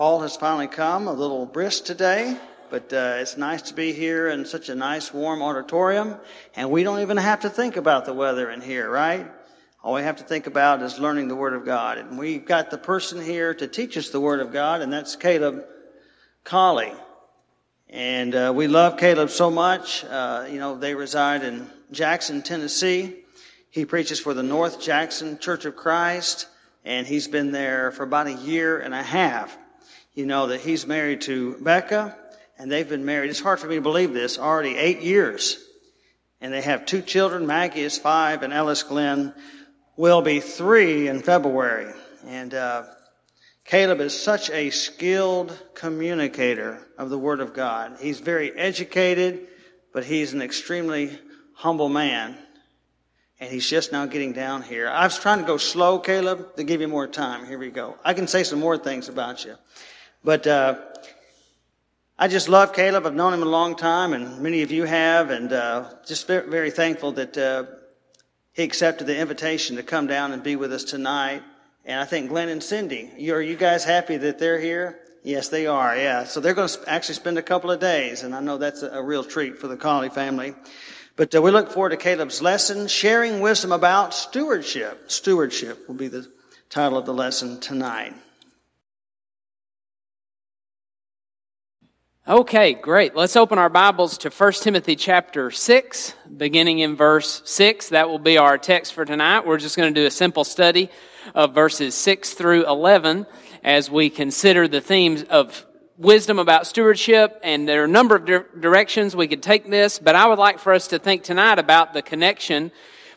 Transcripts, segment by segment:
Fall has finally come, a little brisk today, but uh, it's nice to be here in such a nice warm auditorium, and we don't even have to think about the weather in here, right? All we have to think about is learning the Word of God. And we've got the person here to teach us the Word of God, and that's Caleb Colley. And uh, we love Caleb so much. Uh, you know, they reside in Jackson, Tennessee. He preaches for the North Jackson Church of Christ, and he's been there for about a year and a half you know that he's married to Becca, and they've been married. It's hard for me to believe this, already eight years. And they have two children. Maggie is five, and Ellis Glenn will be three in February. And uh, Caleb is such a skilled communicator of the Word of God. He's very educated, but he's an extremely humble man. And he's just now getting down here. I was trying to go slow, Caleb, to give you more time. Here we go. I can say some more things about you. But uh, I just love Caleb. I've known him a long time, and many of you have, and uh, just very, thankful that uh, he accepted the invitation to come down and be with us tonight. And I think Glenn and Cindy, you, are you guys happy that they're here? Yes, they are. Yeah, so they're going to actually spend a couple of days, and I know that's a, a real treat for the Colley family. But uh, we look forward to Caleb's lesson, sharing wisdom about stewardship. Stewardship will be the title of the lesson tonight. Okay, great. Let's open our Bibles to 1 Timothy chapter 6, beginning in verse 6. That will be our text for tonight. We're just going to do a simple study of verses 6 through 11 as we consider the themes of wisdom about stewardship. And there are a number of di- directions we could take this, but I would like for us to think tonight about the connection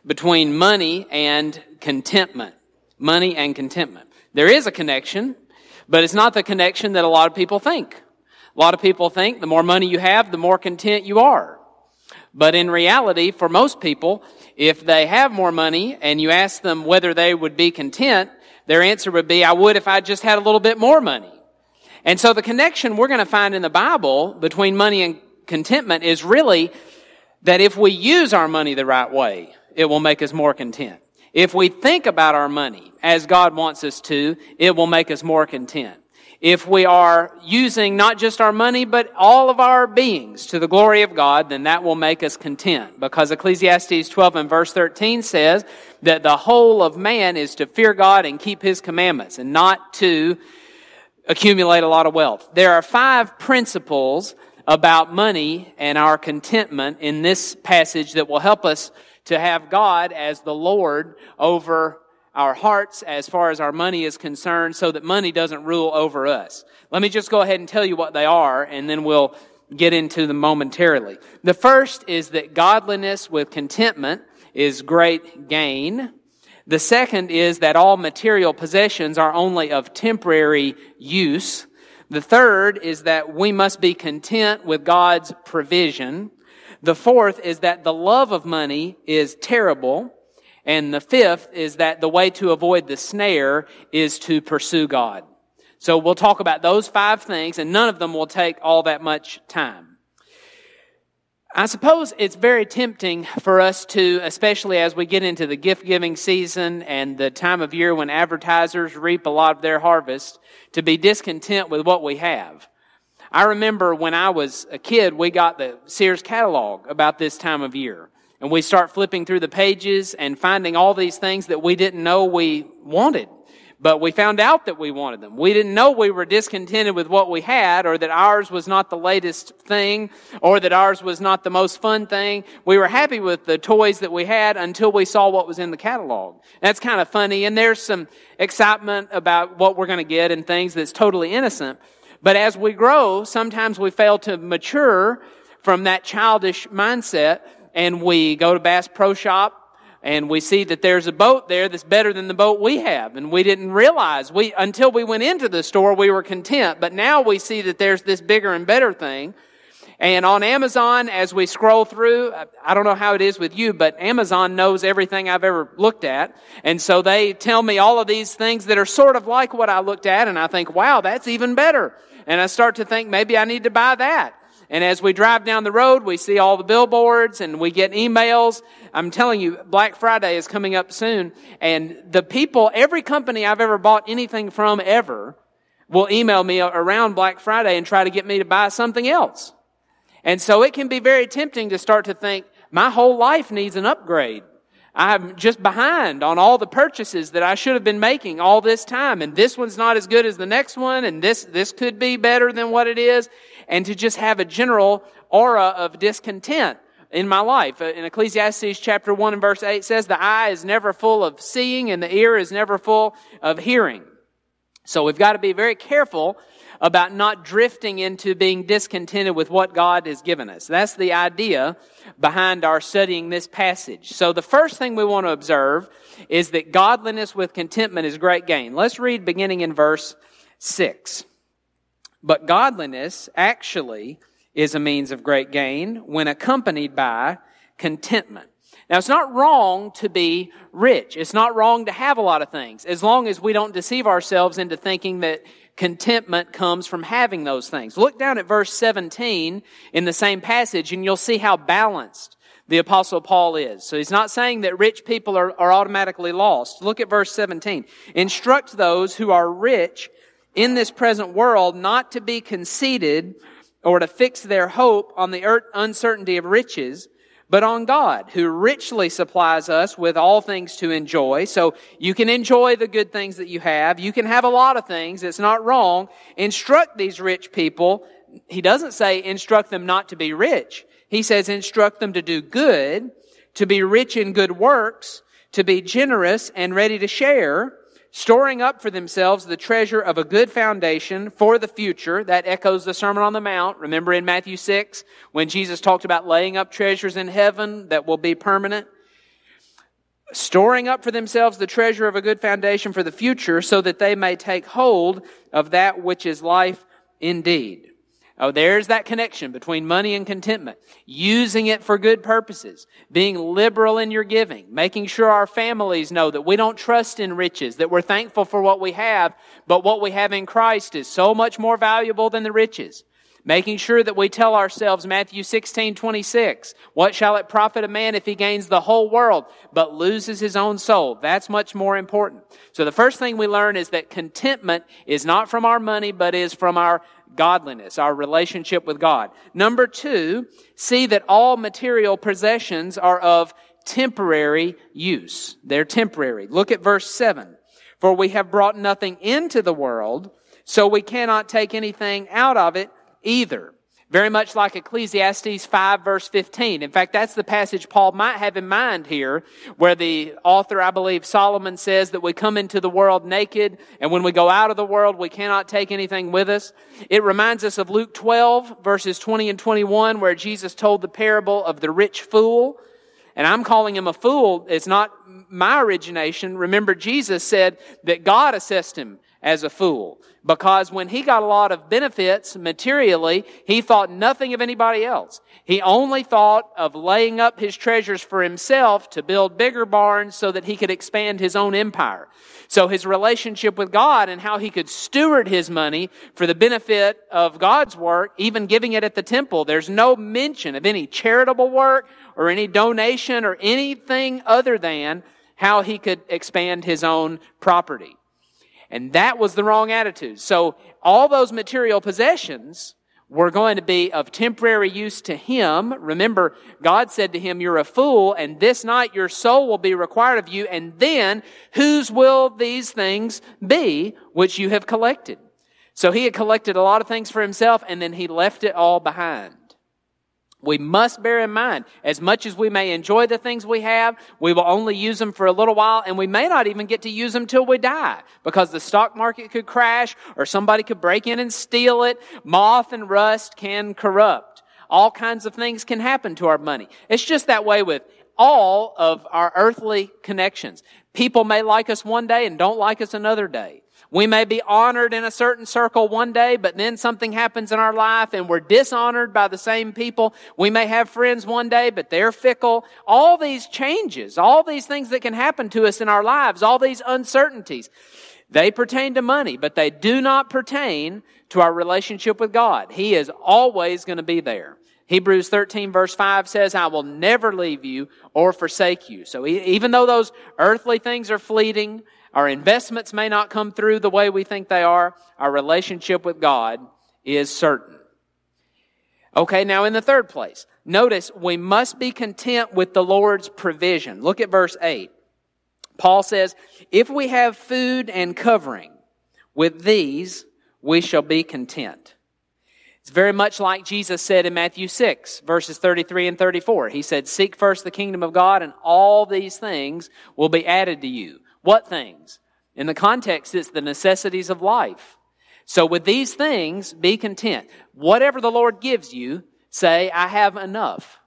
between money and contentment. Money and contentment. There is a connection, but it's not the connection that a lot of people think. A lot of people think the more money you have, the more content you are. But in reality, for most people, if they have more money and you ask them whether they would be content, their answer would be, I would if I just had a little bit more money. And so the connection we're going to find in the Bible between money and contentment is really that if we use our money the right way, it will make us more content. If we think about our money as God wants us to, it will make us more content if we are using not just our money, but all of our beings to the glory of God, then that will make us content. Because Ecclesiastes 12 and verse 13 says that the whole of man is to fear God and keep his commandments and not to accumulate a lot of wealth. There are five principles about money and our contentment in this passage that will help us to have God as the Lord over our hearts as far as our money is concerned so that money doesn't rule over us. Let me just go ahead and tell you what they are and then we'll get into them momentarily. The first is that godliness with contentment is great gain. The second is that all material possessions are only of temporary use. The third is that we must be content with God's provision. The fourth is that the love of money is terrible. And the fifth is that the way to avoid the snare is to pursue God. So we'll talk about those five things, and none of them will take all that much time. I suppose it's very tempting for us to, especially as we get into the gift giving season and the time of year when advertisers reap a lot of their harvest, to be discontent with what we have. I remember when I was a kid, we got the Sears catalog about this time of year and we start flipping through the pages and finding all these things that we didn't know we wanted. But we found out that we wanted them. We didn't know we were discontented with what we had or that ours was not the latest thing or that ours was not the most fun thing. We were happy with the toys that we had until we saw what was in the catalog. That's kind of funny. And there's some excitement about what we're going to get and things that's totally innocent. But as we grow, sometimes we fail to mature from that childish mindset and we go to Bass Pro Shop and we see that there's a boat there that's better than the boat we have. And we didn't realize we, until we went into the store, we were content. But now we see that there's this bigger and better thing. And on Amazon, as we scroll through, I don't know how it is with you, but Amazon knows everything I've ever looked at. And so they tell me all of these things that are sort of like what I looked at. And I think, wow, that's even better. And I start to think maybe I need to buy that. And as we drive down the road, we see all the billboards and we get emails. I'm telling you, Black Friday is coming up soon. And the people, every company I've ever bought anything from ever will email me around Black Friday and try to get me to buy something else. And so it can be very tempting to start to think, my whole life needs an upgrade. I'm just behind on all the purchases that I should have been making all this time. And this one's not as good as the next one. And this, this could be better than what it is and to just have a general aura of discontent in my life. Uh, in Ecclesiastes chapter 1 and verse 8 says, the eye is never full of seeing and the ear is never full of hearing. So we've got to be very careful about not drifting into being discontented with what God has given us. That's the idea behind our studying this passage. So the first thing we want to observe is that godliness with contentment is great gain. Let's read beginning in verse 6. But godliness actually is a means of great gain when accompanied by contentment. Now, it's not wrong to be rich. It's not wrong to have a lot of things, as long as we don't deceive ourselves into thinking that contentment comes from having those things. Look down at verse 17 in the same passage, and you'll see how balanced the apostle Paul is. So he's not saying that rich people are, are automatically lost. Look at verse 17. Instruct those who are rich in this present world not to be conceited or to fix their hope on the uncertainty of riches, but on God, who richly supplies us with all things to enjoy. So you can enjoy the good things that you have. You can have a lot of things. It's not wrong. Instruct these rich people. He doesn't say instruct them not to be rich. He says instruct them to do good, to be rich in good works, to be generous and ready to share, storing up for themselves the treasure of a good foundation for the future. That echoes the Sermon on the Mount. Remember in Matthew 6 when Jesus talked about laying up treasures in heaven that will be permanent? Storing up for themselves the treasure of a good foundation for the future so that they may take hold of that which is life indeed. Oh, there's that connection between money and contentment. Using it for good purposes. Being liberal in your giving. Making sure our families know that we don't trust in riches, that we're thankful for what we have, but what we have in Christ is so much more valuable than the riches. Making sure that we tell ourselves Matthew 16, 26, what shall it profit a man if he gains the whole world, but loses his own soul? That's much more important. So the first thing we learn is that contentment is not from our money, but is from our godliness, our relationship with God. Number two, see that all material possessions are of temporary use. They're temporary. Look at verse 7. For we have brought nothing into the world, so we cannot take anything out of it either. Very much like Ecclesiastes 5 verse 15. In fact, that's the passage Paul might have in mind here, where the author, I believe, Solomon says that we come into the world naked, and when we go out of the world, we cannot take anything with us. It reminds us of Luke 12 verses 20 and 21, where Jesus told the parable of the rich fool. And I'm calling him a fool. It's not my origination. Remember, Jesus said that God assessed him as a fool. Because when he got a lot of benefits materially, he thought nothing of anybody else. He only thought of laying up his treasures for himself to build bigger barns so that he could expand his own empire. So his relationship with God and how he could steward his money for the benefit of God's work, even giving it at the temple, there's no mention of any charitable work or any donation or anything other than how he could expand his own property. And that was the wrong attitude. So all those material possessions were going to be of temporary use to him. Remember, God said to him, you're a fool, and this night your soul will be required of you, and then whose will these things be which you have collected? So he had collected a lot of things for himself, and then he left it all behind. We must bear in mind, as much as we may enjoy the things we have, we will only use them for a little while, and we may not even get to use them till we die, because the stock market could crash, or somebody could break in and steal it. Moth and rust can corrupt. All kinds of things can happen to our money. It's just that way with all of our earthly connections. People may like us one day and don't like us another day. We may be honored in a certain circle one day, but then something happens in our life and we're dishonored by the same people. We may have friends one day, but they're fickle. All these changes, all these things that can happen to us in our lives, all these uncertainties, they pertain to money, but they do not pertain to our relationship with God. He is always going to be there. Hebrews 13 verse 5 says, I will never leave you or forsake you. So even though those earthly things are fleeting, our investments may not come through the way we think they are. Our relationship with God is certain. Okay, now in the third place, notice we must be content with the Lord's provision. Look at verse 8. Paul says, If we have food and covering, with these we shall be content. It's very much like Jesus said in Matthew 6, verses 33 and 34. He said, Seek first the kingdom of God, and all these things will be added to you. What things? In the context, it's the necessities of life. So with these things, be content. Whatever the Lord gives you, say, I have enough.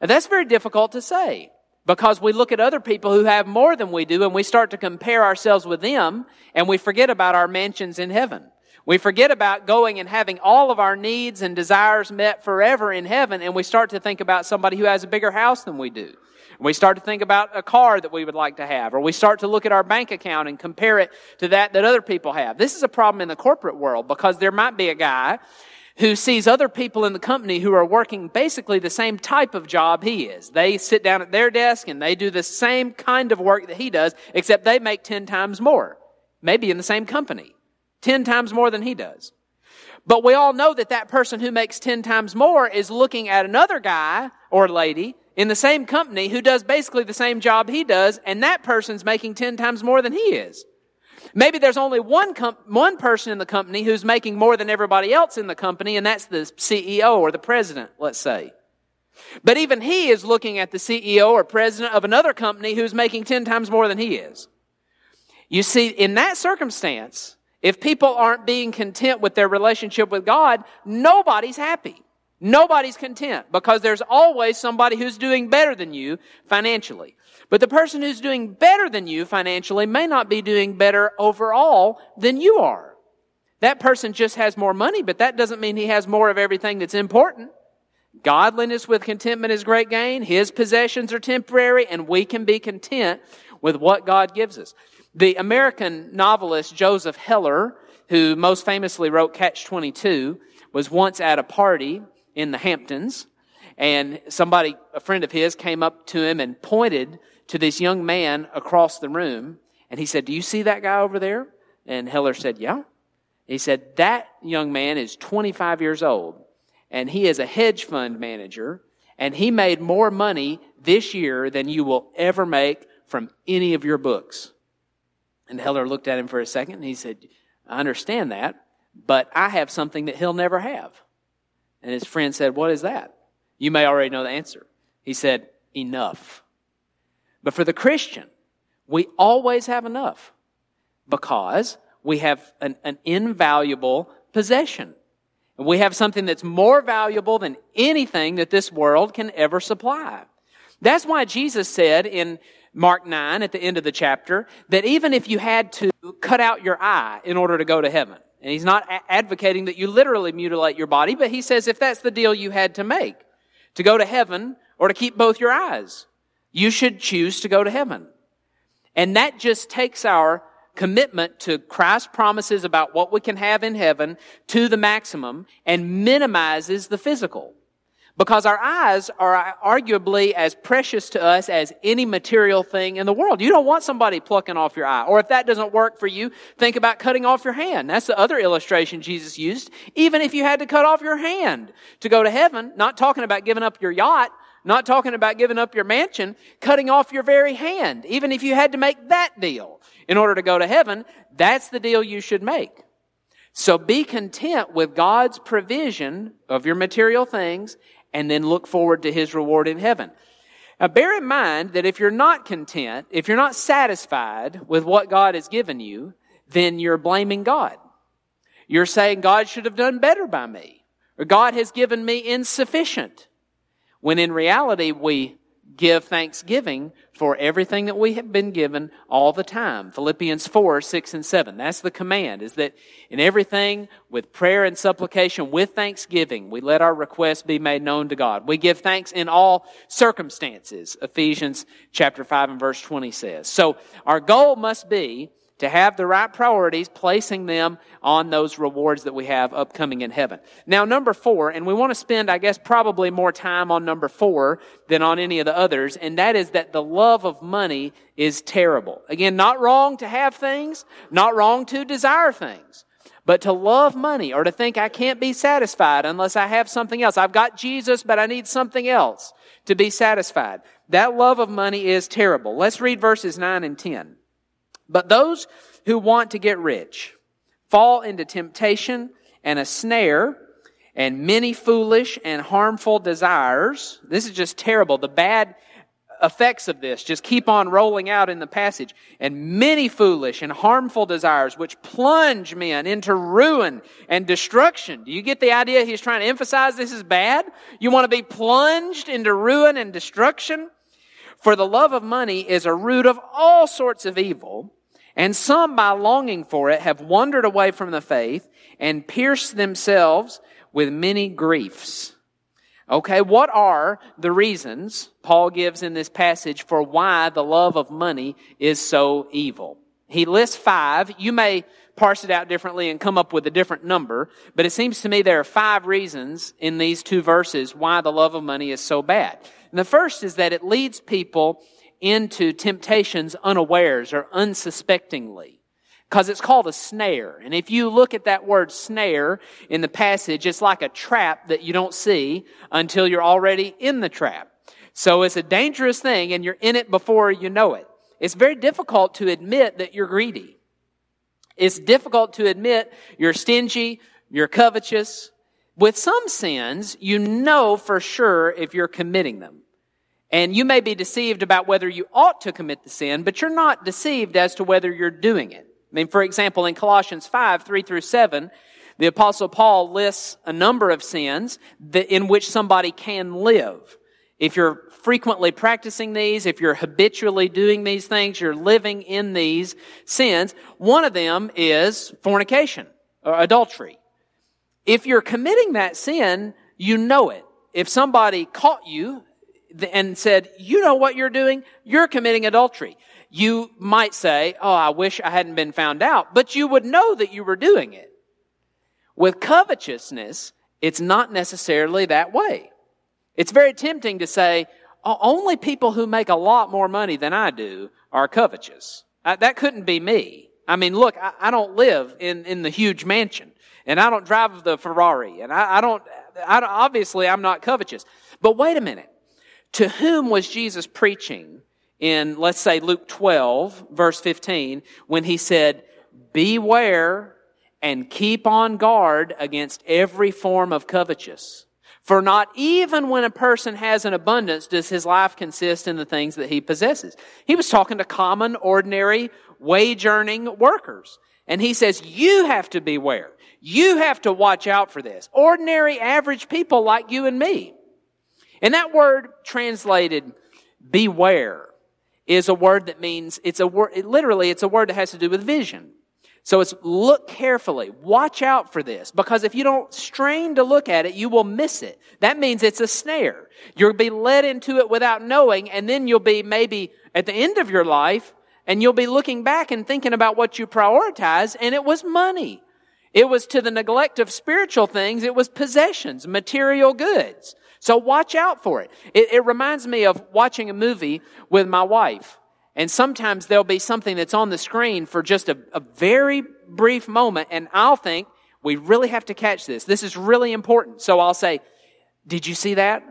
That's very difficult to say because we look at other people who have more than we do and we start to compare ourselves with them and we forget about our mansions in heaven. We forget about going and having all of our needs and desires met forever in heaven and we start to think about somebody who has a bigger house than we do. We start to think about a car that we would like to have, or we start to look at our bank account and compare it to that that other people have. This is a problem in the corporate world because there might be a guy who sees other people in the company who are working basically the same type of job he is. They sit down at their desk and they do the same kind of work that he does, except they make 10 times more. Maybe in the same company. 10 times more than he does. But we all know that that person who makes 10 times more is looking at another guy or lady in the same company who does basically the same job he does, and that person's making 10 times more than he is. Maybe there's only one, one person in the company who's making more than everybody else in the company, and that's the CEO or the president, let's say. But even he is looking at the CEO or president of another company who's making 10 times more than he is. You see, in that circumstance, if people aren't being content with their relationship with God, nobody's happy. Nobody's content because there's always somebody who's doing better than you financially. But the person who's doing better than you financially may not be doing better overall than you are. That person just has more money, but that doesn't mean he has more of everything that's important. Godliness with contentment is great gain. His possessions are temporary, and we can be content with what God gives us. The American novelist Joseph Heller, who most famously wrote Catch 22, was once at a party in the Hamptons, and somebody, a friend of his, came up to him and pointed to this young man across the room, and he said, Do you see that guy over there? And Heller said, Yeah. He said, That young man is 25 years old, and he is a hedge fund manager, and he made more money this year than you will ever make from any of your books. And Heller looked at him for a second, and he said, I understand that, but I have something that he'll never have. And his friend said, What is that? You may already know the answer. He said, Enough. But for the Christian, we always have enough because we have an, an invaluable possession. And we have something that's more valuable than anything that this world can ever supply. That's why Jesus said in Mark 9 at the end of the chapter that even if you had to cut out your eye in order to go to heaven, and he's not a- advocating that you literally mutilate your body, but he says if that's the deal you had to make, to go to heaven or to keep both your eyes, you should choose to go to heaven. And that just takes our commitment to Christ's promises about what we can have in heaven to the maximum and minimizes the physical. Because our eyes are arguably as precious to us as any material thing in the world. You don't want somebody plucking off your eye. Or if that doesn't work for you, think about cutting off your hand. That's the other illustration Jesus used. Even if you had to cut off your hand to go to heaven, not talking about giving up your yacht, not talking about giving up your mansion, cutting off your very hand. Even if you had to make that deal in order to go to heaven, that's the deal you should make. So be content with God's provision of your material things and then look forward to his reward in heaven. Now, bear in mind that if you're not content, if you're not satisfied with what God has given you, then you're blaming God. You're saying God should have done better by me, or God has given me insufficient. When in reality, we give thanksgiving for everything that we have been given all the time. Philippians 4, 6 and 7. That's the command, is that in everything with prayer and supplication with thanksgiving, we let our requests be made known to God. We give thanks in all circumstances. Ephesians chapter 5 and verse 20 says. So our goal must be to have the right priorities, placing them on those rewards that we have upcoming in heaven. Now, number four, and we want to spend, I guess, probably more time on number four than on any of the others, and that is that the love of money is terrible. Again, not wrong to have things, not wrong to desire things. But to love money or to think I can't be satisfied unless I have something else. I've got Jesus, but I need something else to be satisfied. That love of money is terrible. Let's read verses 9 and 10. But those who want to get rich fall into temptation and a snare and many foolish and harmful desires. This is just terrible. The bad effects of this just keep on rolling out in the passage. And many foolish and harmful desires which plunge men into ruin and destruction. Do you get the idea? He's trying to emphasize this is bad. You want to be plunged into ruin and destruction? For the love of money is a root of all sorts of evil. And some, by longing for it, have wandered away from the faith and pierced themselves with many griefs. Okay, what are the reasons Paul gives in this passage for why the love of money is so evil? He lists five. You may parse it out differently and come up with a different number, but it seems to me there are five reasons in these two verses why the love of money is so bad. And the first is that it leads people into temptations unawares or unsuspectingly. Because it's called a snare. And if you look at that word snare in the passage, it's like a trap that you don't see until you're already in the trap. So it's a dangerous thing and you're in it before you know it. It's very difficult to admit that you're greedy. It's difficult to admit you're stingy, you're covetous. With some sins, you know for sure if you're committing them. And you may be deceived about whether you ought to commit the sin, but you're not deceived as to whether you're doing it. I mean, for example, in Colossians 5, 3 through 7, the apostle Paul lists a number of sins that, in which somebody can live. If you're frequently practicing these, if you're habitually doing these things, you're living in these sins. One of them is fornication or adultery. If you're committing that sin, you know it. If somebody caught you and said, you know what you're doing? You're committing adultery. You might say, oh, I wish I hadn't been found out, but you would know that you were doing it. With covetousness, it's not necessarily that way. It's very tempting to say, oh, only people who make a lot more money than I do are covetous. I, that couldn't be me. I mean, look, I, I, don't live in, in the huge mansion and I don't drive the Ferrari and I, I don't, I, obviously I'm not covetous. But wait a minute. To whom was Jesus preaching in, let's say, Luke 12, verse 15, when he said, Beware and keep on guard against every form of covetous. For not even when a person has an abundance does his life consist in the things that he possesses. He was talking to common, ordinary, wage earning workers. And he says, you have to beware. You have to watch out for this. Ordinary, average people like you and me. And that word translated beware is a word that means it's a word, it, literally, it's a word that has to do with vision. So it's look carefully, watch out for this, because if you don't strain to look at it, you will miss it. That means it's a snare. You'll be led into it without knowing, and then you'll be maybe at the end of your life, and you'll be looking back and thinking about what you prioritized, and it was money. It was to the neglect of spiritual things, it was possessions, material goods. So watch out for it. it. It reminds me of watching a movie with my wife. And sometimes there'll be something that's on the screen for just a, a very brief moment, and I'll think, we really have to catch this. This is really important. So I'll say, Did you see that?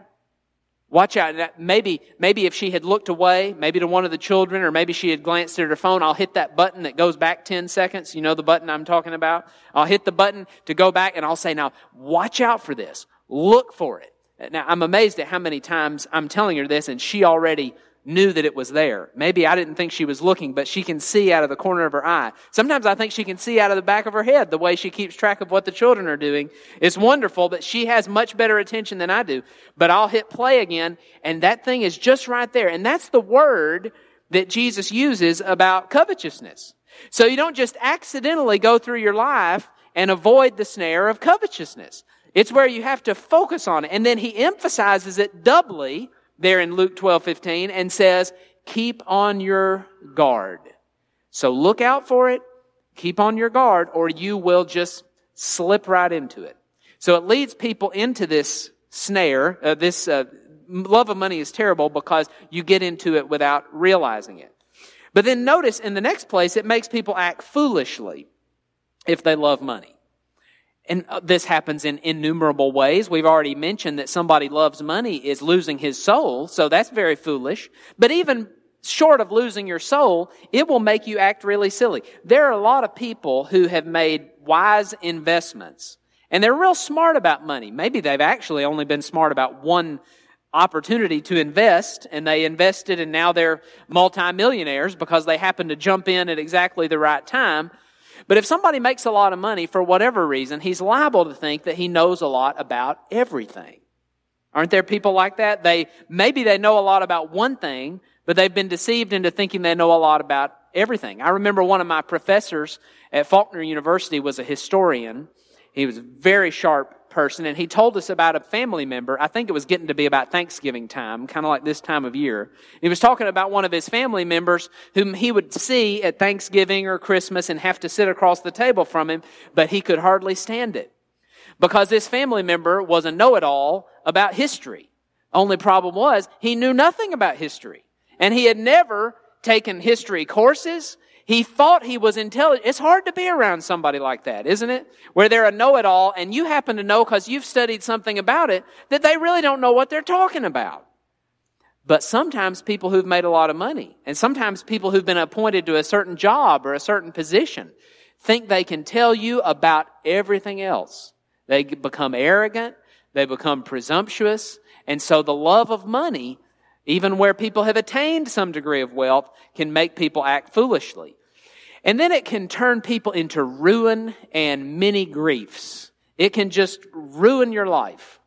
Watch out. Maybe, maybe if she had looked away, maybe to one of the children, or maybe she had glanced at her phone, I'll hit that button that goes back 10 seconds. You know the button I'm talking about? I'll hit the button to go back and I'll say, now, watch out for this. Look for it. Now, I'm amazed at how many times I'm telling her this and she already knew that it was there. Maybe I didn't think she was looking, but she can see out of the corner of her eye. Sometimes I think she can see out of the back of her head the way she keeps track of what the children are doing. It's wonderful, but she has much better attention than I do. But I'll hit play again, and that thing is just right there. And that's the word that Jesus uses about covetousness. So you don't just accidentally go through your life and avoid the snare of covetousness. It's where you have to focus on it. And then he emphasizes it doubly there in Luke 12, 15 and says, keep on your guard. So look out for it, keep on your guard, or you will just slip right into it. So it leads people into this snare, uh, this uh, love of money is terrible because you get into it without realizing it. But then notice in the next place, it makes people act foolishly if they love money. And uh, this happens in innumerable ways. We've already mentioned that somebody loves money is losing his soul, so that's very foolish. But even short of losing your soul, it will make you act really silly. There are a lot of people who have made wise investments, and they're real smart about money. Maybe they've actually only been smart about one opportunity to invest, and they invested, and now they're multimillionaires because they happened to jump in at exactly the right time. But if somebody makes a lot of money for whatever reason, he's liable to think that he knows a lot about everything. Aren't there people like that? They, maybe they know a lot about one thing, but they've been deceived into thinking they know a lot about everything. I remember one of my professors at Faulkner University was a historian. He was a very sharp person, and he told us about a family member. I think it was getting to be about Thanksgiving time, kind of like this time of year. He was talking about one of his family members whom he would see at Thanksgiving or Christmas and have to sit across the table from him, but he could hardly stand it. Because this family member was a know-it-all about history. Only problem was, he knew nothing about history. And he had never taken history courses. He thought he was intelligent. It's hard to be around somebody like that, isn't it? Where they're a know-it-all and you happen to know because you've studied something about it that they really don't know what they're talking about. But sometimes people who've made a lot of money and sometimes people who've been appointed to a certain job or a certain position think they can tell you about everything else. They become arrogant. They become presumptuous. And so the love of money even where people have attained some degree of wealth, can make people act foolishly. And then it can turn people into ruin and many griefs. It can just ruin your life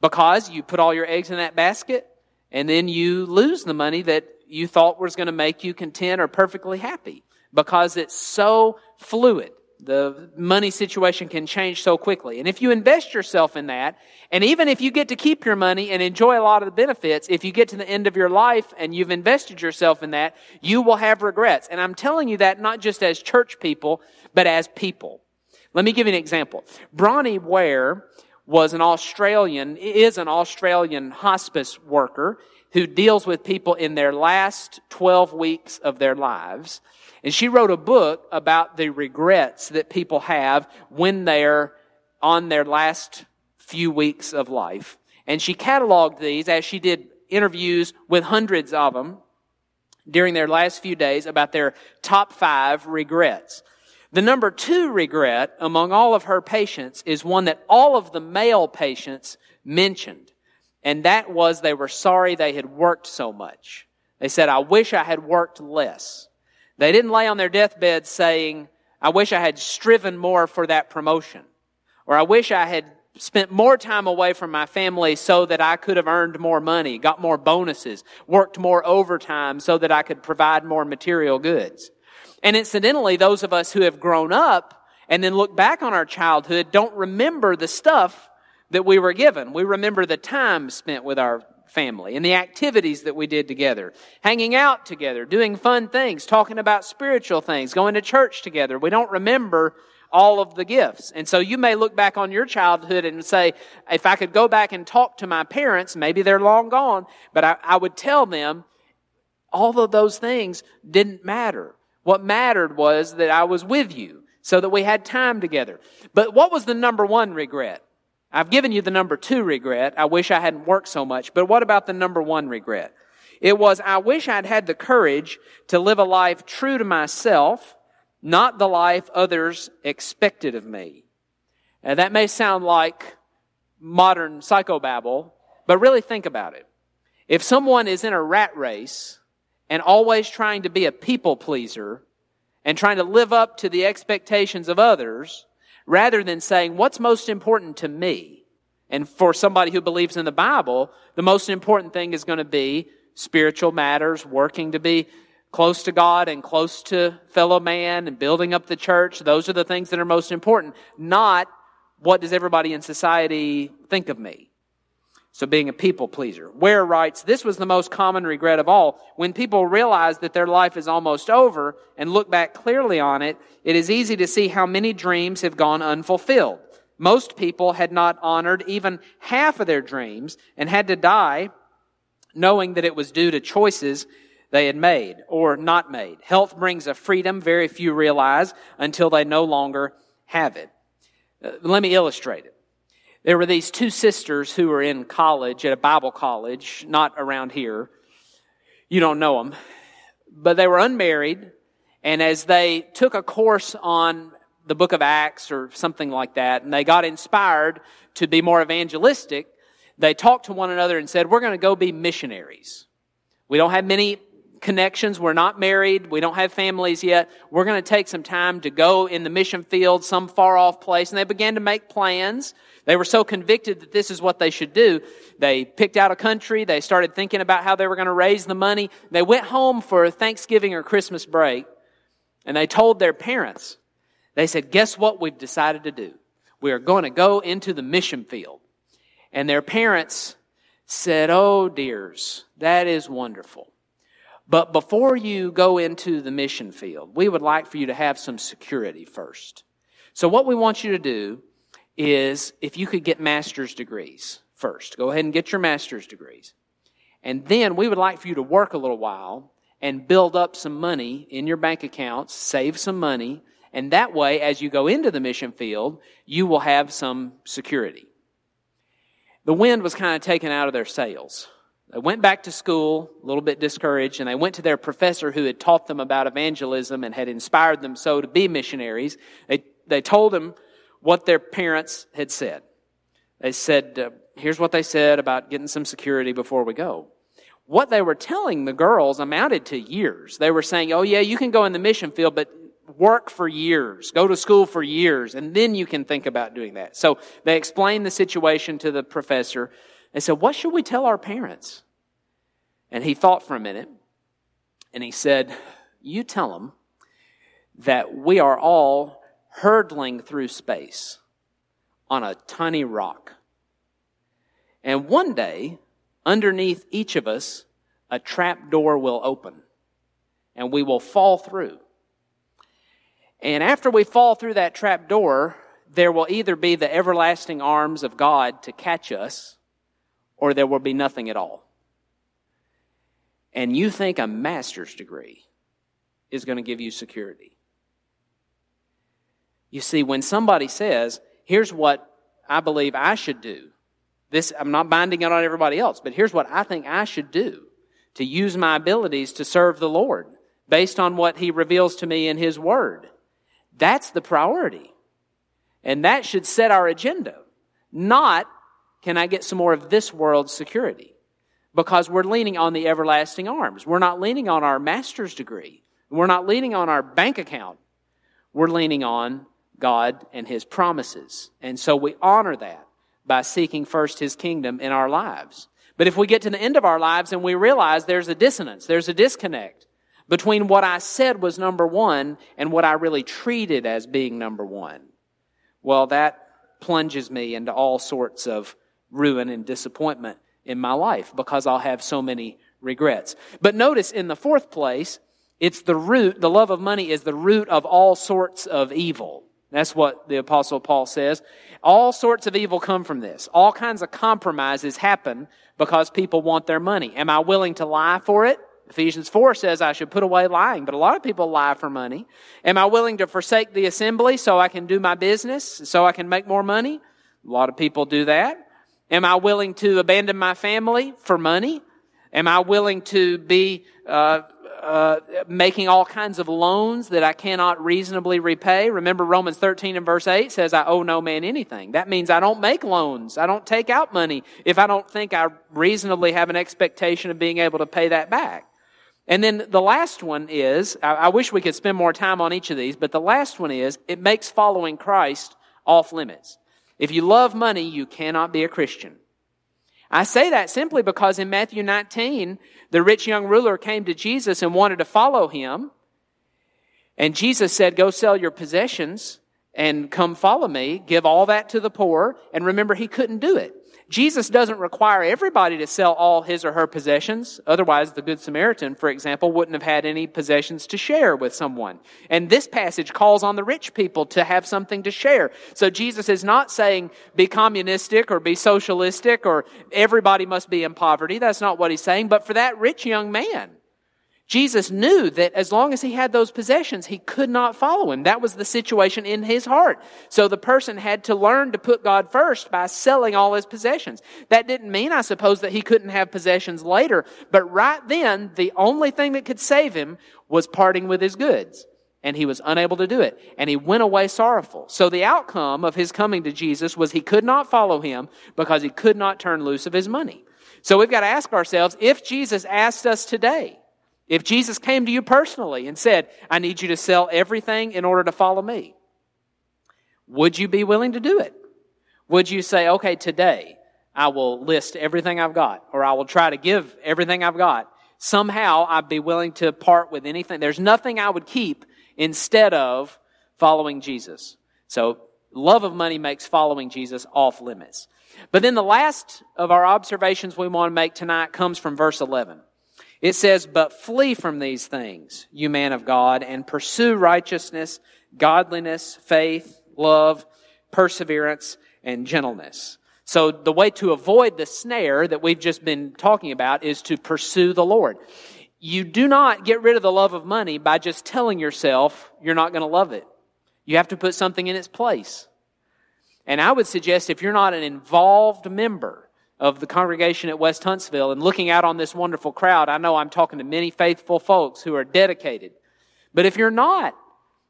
because you put all your eggs in that basket and then you lose the money that you thought was going to make you content or perfectly happy because it's so fluid. The money situation can change so quickly. And if you invest yourself in that, and even if you get to keep your money and enjoy a lot of the benefits, if you get to the end of your life and you've invested yourself in that, you will have regrets. And I'm telling you that not just as church people, but as people. Let me give you an example. Bronnie Ware was an Australian, is an Australian hospice worker who deals with people in their last 12 weeks of their lives. And she wrote a book about the regrets that people have when they're on their last few weeks of life. And she cataloged these as she did interviews with hundreds of them during their last few days about their top five regrets. The number two regret among all of her patients is one that all of the male patients mentioned. And that was they were sorry they had worked so much. They said, I wish I had worked less. They didn't lay on their deathbed saying, I wish I had striven more for that promotion. Or I wish I had spent more time away from my family so that I could have earned more money, got more bonuses, worked more overtime so that I could provide more material goods. And incidentally, those of us who have grown up and then look back on our childhood don't remember the stuff that we were given. We remember the time spent with our family and the activities that we did together, hanging out together, doing fun things, talking about spiritual things, going to church together. We don't remember all of the gifts. And so you may look back on your childhood and say, if I could go back and talk to my parents, maybe they're long gone, but I, I would tell them all of those things didn't matter. What mattered was that I was with you so that we had time together. But what was the number one regret? I've given you the number two regret. I wish I hadn't worked so much. But what about the number one regret? It was, I wish I'd had the courage to live a life true to myself, not the life others expected of me. And that may sound like modern psychobabble, but really think about it. If someone is in a rat race and always trying to be a people pleaser and trying to live up to the expectations of others, rather than saying, what's most important to me? And for somebody who believes in the Bible, the most important thing is going to be spiritual matters, working to be close to God and close to fellow man and building up the church. Those are the things that are most important, not what does everybody in society think of me. So being a people pleaser. Ware writes, this was the most common regret of all. When people realize that their life is almost over and look back clearly on it, it is easy to see how many dreams have gone unfulfilled. Most people had not honored even half of their dreams and had to die knowing that it was due to choices they had made or not made. Health brings a freedom very few realize until they no longer have it. Uh, let me illustrate it. There were these two sisters who were in college at a Bible college, not around here. You don't know them. But they were unmarried, and as they took a course on the book of Acts or something like that, and they got inspired to be more evangelistic, they talked to one another and said, We're going to go be missionaries. We don't have many connections. We're not married. We don't have families yet. We're going to take some time to go in the mission field, some far off place. And they began to make plans. They were so convicted that this is what they should do. They picked out a country. They started thinking about how they were going to raise the money. They went home for Thanksgiving or Christmas break and they told their parents, they said, guess what we've decided to do? We are going to go into the mission field. And their parents said, Oh, dears, that is wonderful. But before you go into the mission field, we would like for you to have some security first. So what we want you to do is if you could get master's degrees first, go ahead and get your master's degrees. And then we would like for you to work a little while and build up some money in your bank accounts, save some money, and that way, as you go into the mission field, you will have some security. The wind was kind of taken out of their sails. They went back to school a little bit discouraged, and they went to their professor who had taught them about evangelism and had inspired them so to be missionaries. They, they told them what their parents had said. They said, uh, Here's what they said about getting some security before we go. What they were telling the girls amounted to years. They were saying, Oh, yeah, you can go in the mission field, but work for years, go to school for years, and then you can think about doing that. So they explained the situation to the professor. They said, What should we tell our parents? And he thought for a minute and he said, You tell them that we are all hurtling through space on a tiny rock. And one day, underneath each of us, a trap door will open and we will fall through. And after we fall through that trap door, there will either be the everlasting arms of God to catch us or there will be nothing at all and you think a master's degree is going to give you security. You see, when somebody says, here's what I believe I should do, this, I'm not binding it on everybody else, but here's what I think I should do to use my abilities to serve the Lord based on what He reveals to me in His Word. That's the priority. And that should set our agenda. Not, can I get some more of this world's security? because we're leaning on the everlasting arms. We're not leaning on our master's degree. We're not leaning on our bank account. We're leaning on God and His promises. And so we honor that by seeking first His kingdom in our lives. But if we get to the end of our lives and we realize there's a dissonance, there's a disconnect between what I said was number one and what I really treated as being number one, well, that plunges me into all sorts of ruin and disappointment in my life because I'll have so many regrets. But notice in the fourth place, it's the root, the love of money is the root of all sorts of evil. That's what the apostle Paul says. All sorts of evil come from this. All kinds of compromises happen because people want their money. Am I willing to lie for it? Ephesians 4 says I should put away lying, but a lot of people lie for money. Am I willing to forsake the assembly so I can do my business, so I can make more money? A lot of people do that. Am I willing to abandon my family for money? Am I willing to be uh, uh, making all kinds of loans that I cannot reasonably repay. Remember Romans 13 and verse 8 says, I owe no man anything. That means I don't make loans. I don't take out money if I don't think I reasonably have an expectation of being able to pay that back. And then the last one is, I, I wish we could spend more time on each of these, but the last one is, it makes following Christ off limits. If you love money, you cannot be a Christian. I say that simply because in Matthew 19, the rich young ruler came to Jesus and wanted to follow him. And Jesus said, Go sell your possessions and come follow me. Give all that to the poor. And remember, he couldn't do it. Jesus doesn't require everybody to sell all his or her possessions. Otherwise, the Good Samaritan, for example, wouldn't have had any possessions to share with someone. And this passage calls on the rich people to have something to share. So Jesus is not saying be communistic or be socialistic or everybody must be in poverty. That's not what he's saying. But for that rich young man, Jesus knew that as long as he had those possessions, he could not follow him. That was the situation in his heart. So the person had to learn to put God first by selling all his possessions. That didn't mean, I suppose, that he couldn't have possessions later, but right then, the only thing that could save him was parting with his goods. And he was unable to do it. And he went away sorrowful. So the outcome of his coming to Jesus was he could not follow him because he could not turn loose of his money. So we've got to ask ourselves, if Jesus asked us today, if Jesus came to you personally and said, I need you to sell everything in order to follow me, would you be willing to do it? Would you say, okay, today I will list everything I've got, or I will try to give everything I've got? Somehow I'd be willing to part with anything. There's nothing I would keep instead of following Jesus. So love of money makes following Jesus off limits. But then the last of our observations we want to make tonight comes from verse 11. It says, But flee from these things, you man of God, and pursue righteousness, godliness, faith, love, perseverance, and gentleness. So the way to avoid the snare that we've just been talking about is to pursue the Lord. You do not get rid of the love of money by just telling yourself you're not going to love it. You have to put something in its place. And I would suggest if you're not an involved member, of the congregation at West Huntsville and looking out on this wonderful crowd, I know I'm talking to many faithful folks who are dedicated. But if you're not,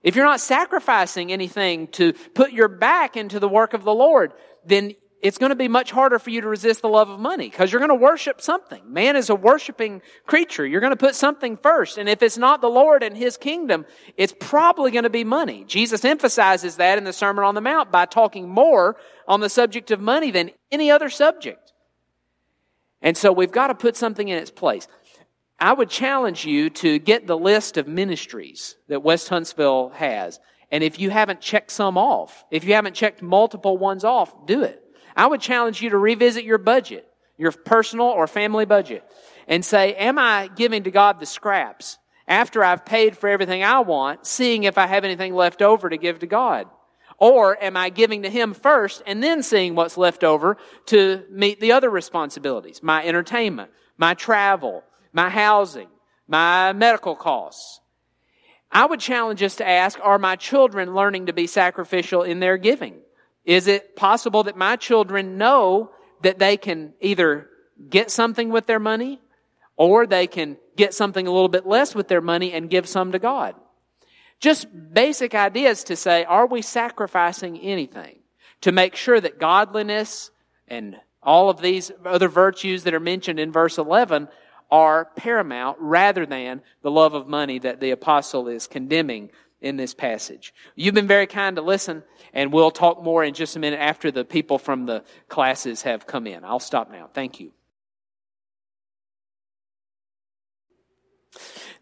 if you're not sacrificing anything to put your back into the work of the Lord, then it's going to be much harder for you to resist the love of money because you're going to worship something. Man is a worshiping creature. You're going to put something first. And if it's not the Lord and His kingdom, it's probably going to be money. Jesus emphasizes that in the Sermon on the Mount by talking more on the subject of money than any other subject. And so we've got to put something in its place. I would challenge you to get the list of ministries that West Huntsville has. And if you haven't checked some off, if you haven't checked multiple ones off, do it. I would challenge you to revisit your budget, your personal or family budget, and say, Am I giving to God the scraps after I've paid for everything I want, seeing if I have anything left over to give to God? Or am I giving to Him first and then seeing what's left over to meet the other responsibilities? My entertainment, my travel, my housing, my medical costs. I would challenge us to ask, are my children learning to be sacrificial in their giving? Is it possible that my children know that they can either get something with their money or they can get something a little bit less with their money and give some to God? Just basic ideas to say, are we sacrificing anything to make sure that godliness and all of these other virtues that are mentioned in verse 11 are paramount rather than the love of money that the apostle is condemning in this passage. You've been very kind to listen, and we'll talk more in just a minute after the people from the classes have come in. I'll stop now. Thank you.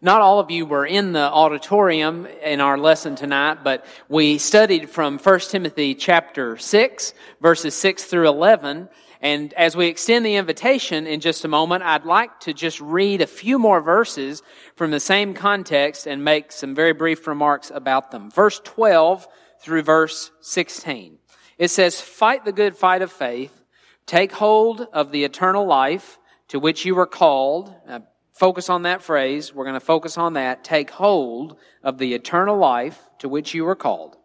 Not all of you were in the auditorium in our lesson tonight, but we studied from 1 Timothy chapter 6, verses 6 through 11. And as we extend the invitation in just a moment, I'd like to just read a few more verses from the same context and make some very brief remarks about them. Verse 12 through verse 16. It says, Fight the good fight of faith, take hold of the eternal life to which you were called. Focus on that phrase. We're going to focus on that. Take hold of the eternal life to which you were called.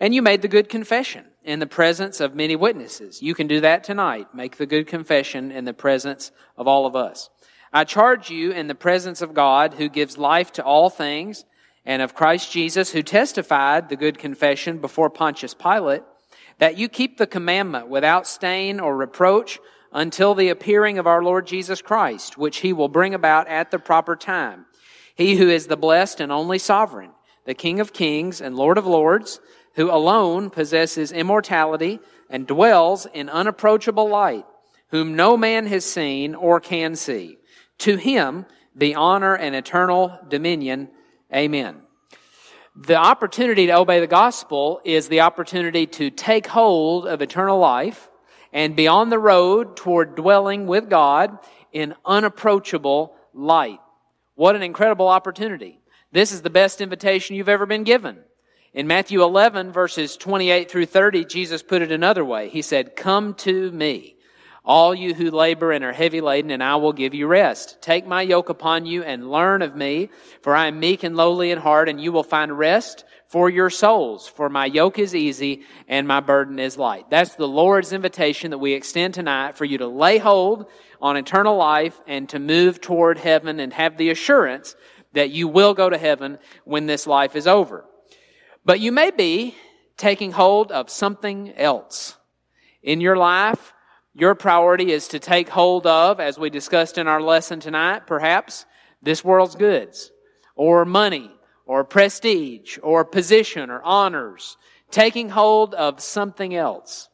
And you made the good confession in the presence of many witnesses. You can do that tonight. Make the good confession in the presence of all of us. I charge you in the presence of God, who gives life to all things, and of Christ Jesus, who testified the good confession before Pontius Pilate, that you keep the commandment without stain or reproach until the appearing of our Lord Jesus Christ, which he will bring about at the proper time. He who is the blessed and only sovereign, the King of kings and Lord of lords, who alone possesses immortality and dwells in unapproachable light, whom no man has seen or can see to him be honor and eternal dominion. Amen. The opportunity to obey the gospel is the opportunity to take hold of eternal life and be on the road toward dwelling with God in unapproachable light. What an incredible opportunity. This is the best invitation you've ever been given. In Matthew 11 verses 28 through 30, Jesus put it another way. He said, Come to me all you who labor and are heavy laden, and I will give you rest. Take my yoke upon you and learn of me, for I am meek and lowly in heart, and you will find rest for your souls. For my yoke is easy and my burden is light. That's the Lord's invitation that we extend tonight for you to lay hold on eternal life and to move toward heaven and have the assurance that you will go to heaven when this life is over. But you may be taking hold of something else in your life your priority is to take hold of, as we discussed in our lesson tonight, perhaps, this world's goods, or money, or prestige, or position, or honors, taking hold of something else.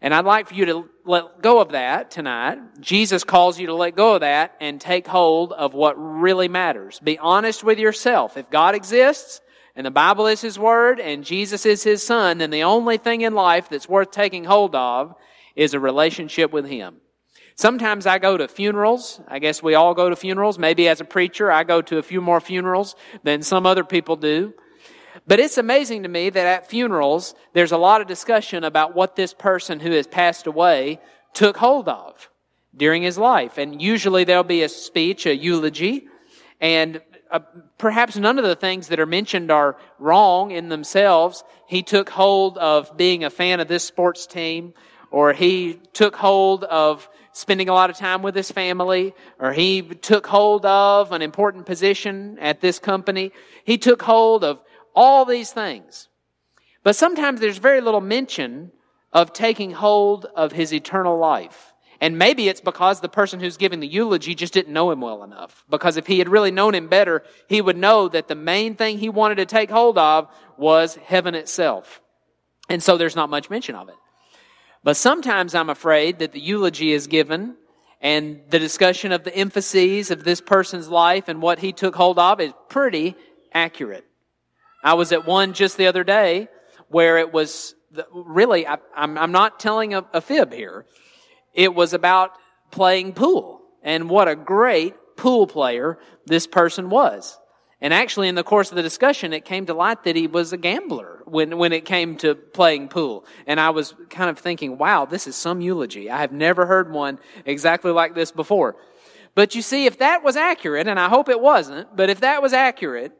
And I'd like for you to let go of that tonight. Jesus calls you to let go of that and take hold of what really matters. Be honest with yourself. If God exists, and the Bible is His Word, and Jesus is His Son, then the only thing in life that's worth taking hold of is a relationship with Him. Sometimes I go to funerals. I guess we all go to funerals. Maybe as a preacher, I go to a few more funerals than some other people do. But it's amazing to me that at funerals, there's a lot of discussion about what this person who has passed away took hold of during his life. And usually there'll be a speech, a eulogy, and uh, perhaps none of the things that are mentioned are wrong in themselves. He took hold of being a fan of this sports team or he took hold of spending a lot of time with his family, or he took hold of an important position at this company. He took hold of all these things. But sometimes there's very little mention of taking hold of his eternal life. And maybe it's because the person who's giving the eulogy just didn't know him well enough. Because if he had really known him better, he would know that the main thing he wanted to take hold of was heaven itself. And so there's not much mention of it. But sometimes I'm afraid that the eulogy is given and the discussion of the emphases of this person's life and what he took hold of is pretty accurate. I was at one just the other day where it was really, I, am not telling a, a fib here. It was about playing pool and what a great pool player this person was. And actually, in the course of the discussion, it came to light that he was a gambler when, when it came to playing pool. And I was kind of thinking, wow, this is some eulogy. I have never heard one exactly like this before. But you see, if that was accurate, and I hope it wasn't, but if that was accurate,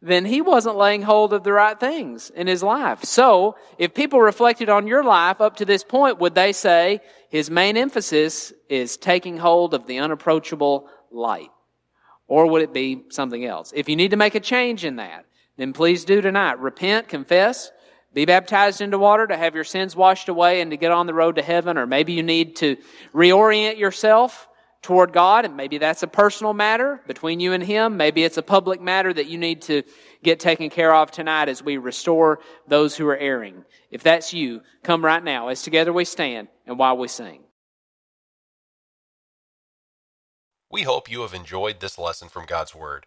then he wasn't laying hold of the right things in his life. So, if people reflected on your life up to this point, would they say his main emphasis is taking hold of the unapproachable light? Or would it be something else? If you need to make a change in that, then please do tonight. Repent, confess, be baptized into water to have your sins washed away and to get on the road to heaven. Or maybe you need to reorient yourself toward God, and maybe that's a personal matter between you and Him. Maybe it's a public matter that you need to get taken care of tonight as we restore those who are erring. If that's you, come right now as together we stand and while we sing. We hope you have enjoyed this lesson from God's Word.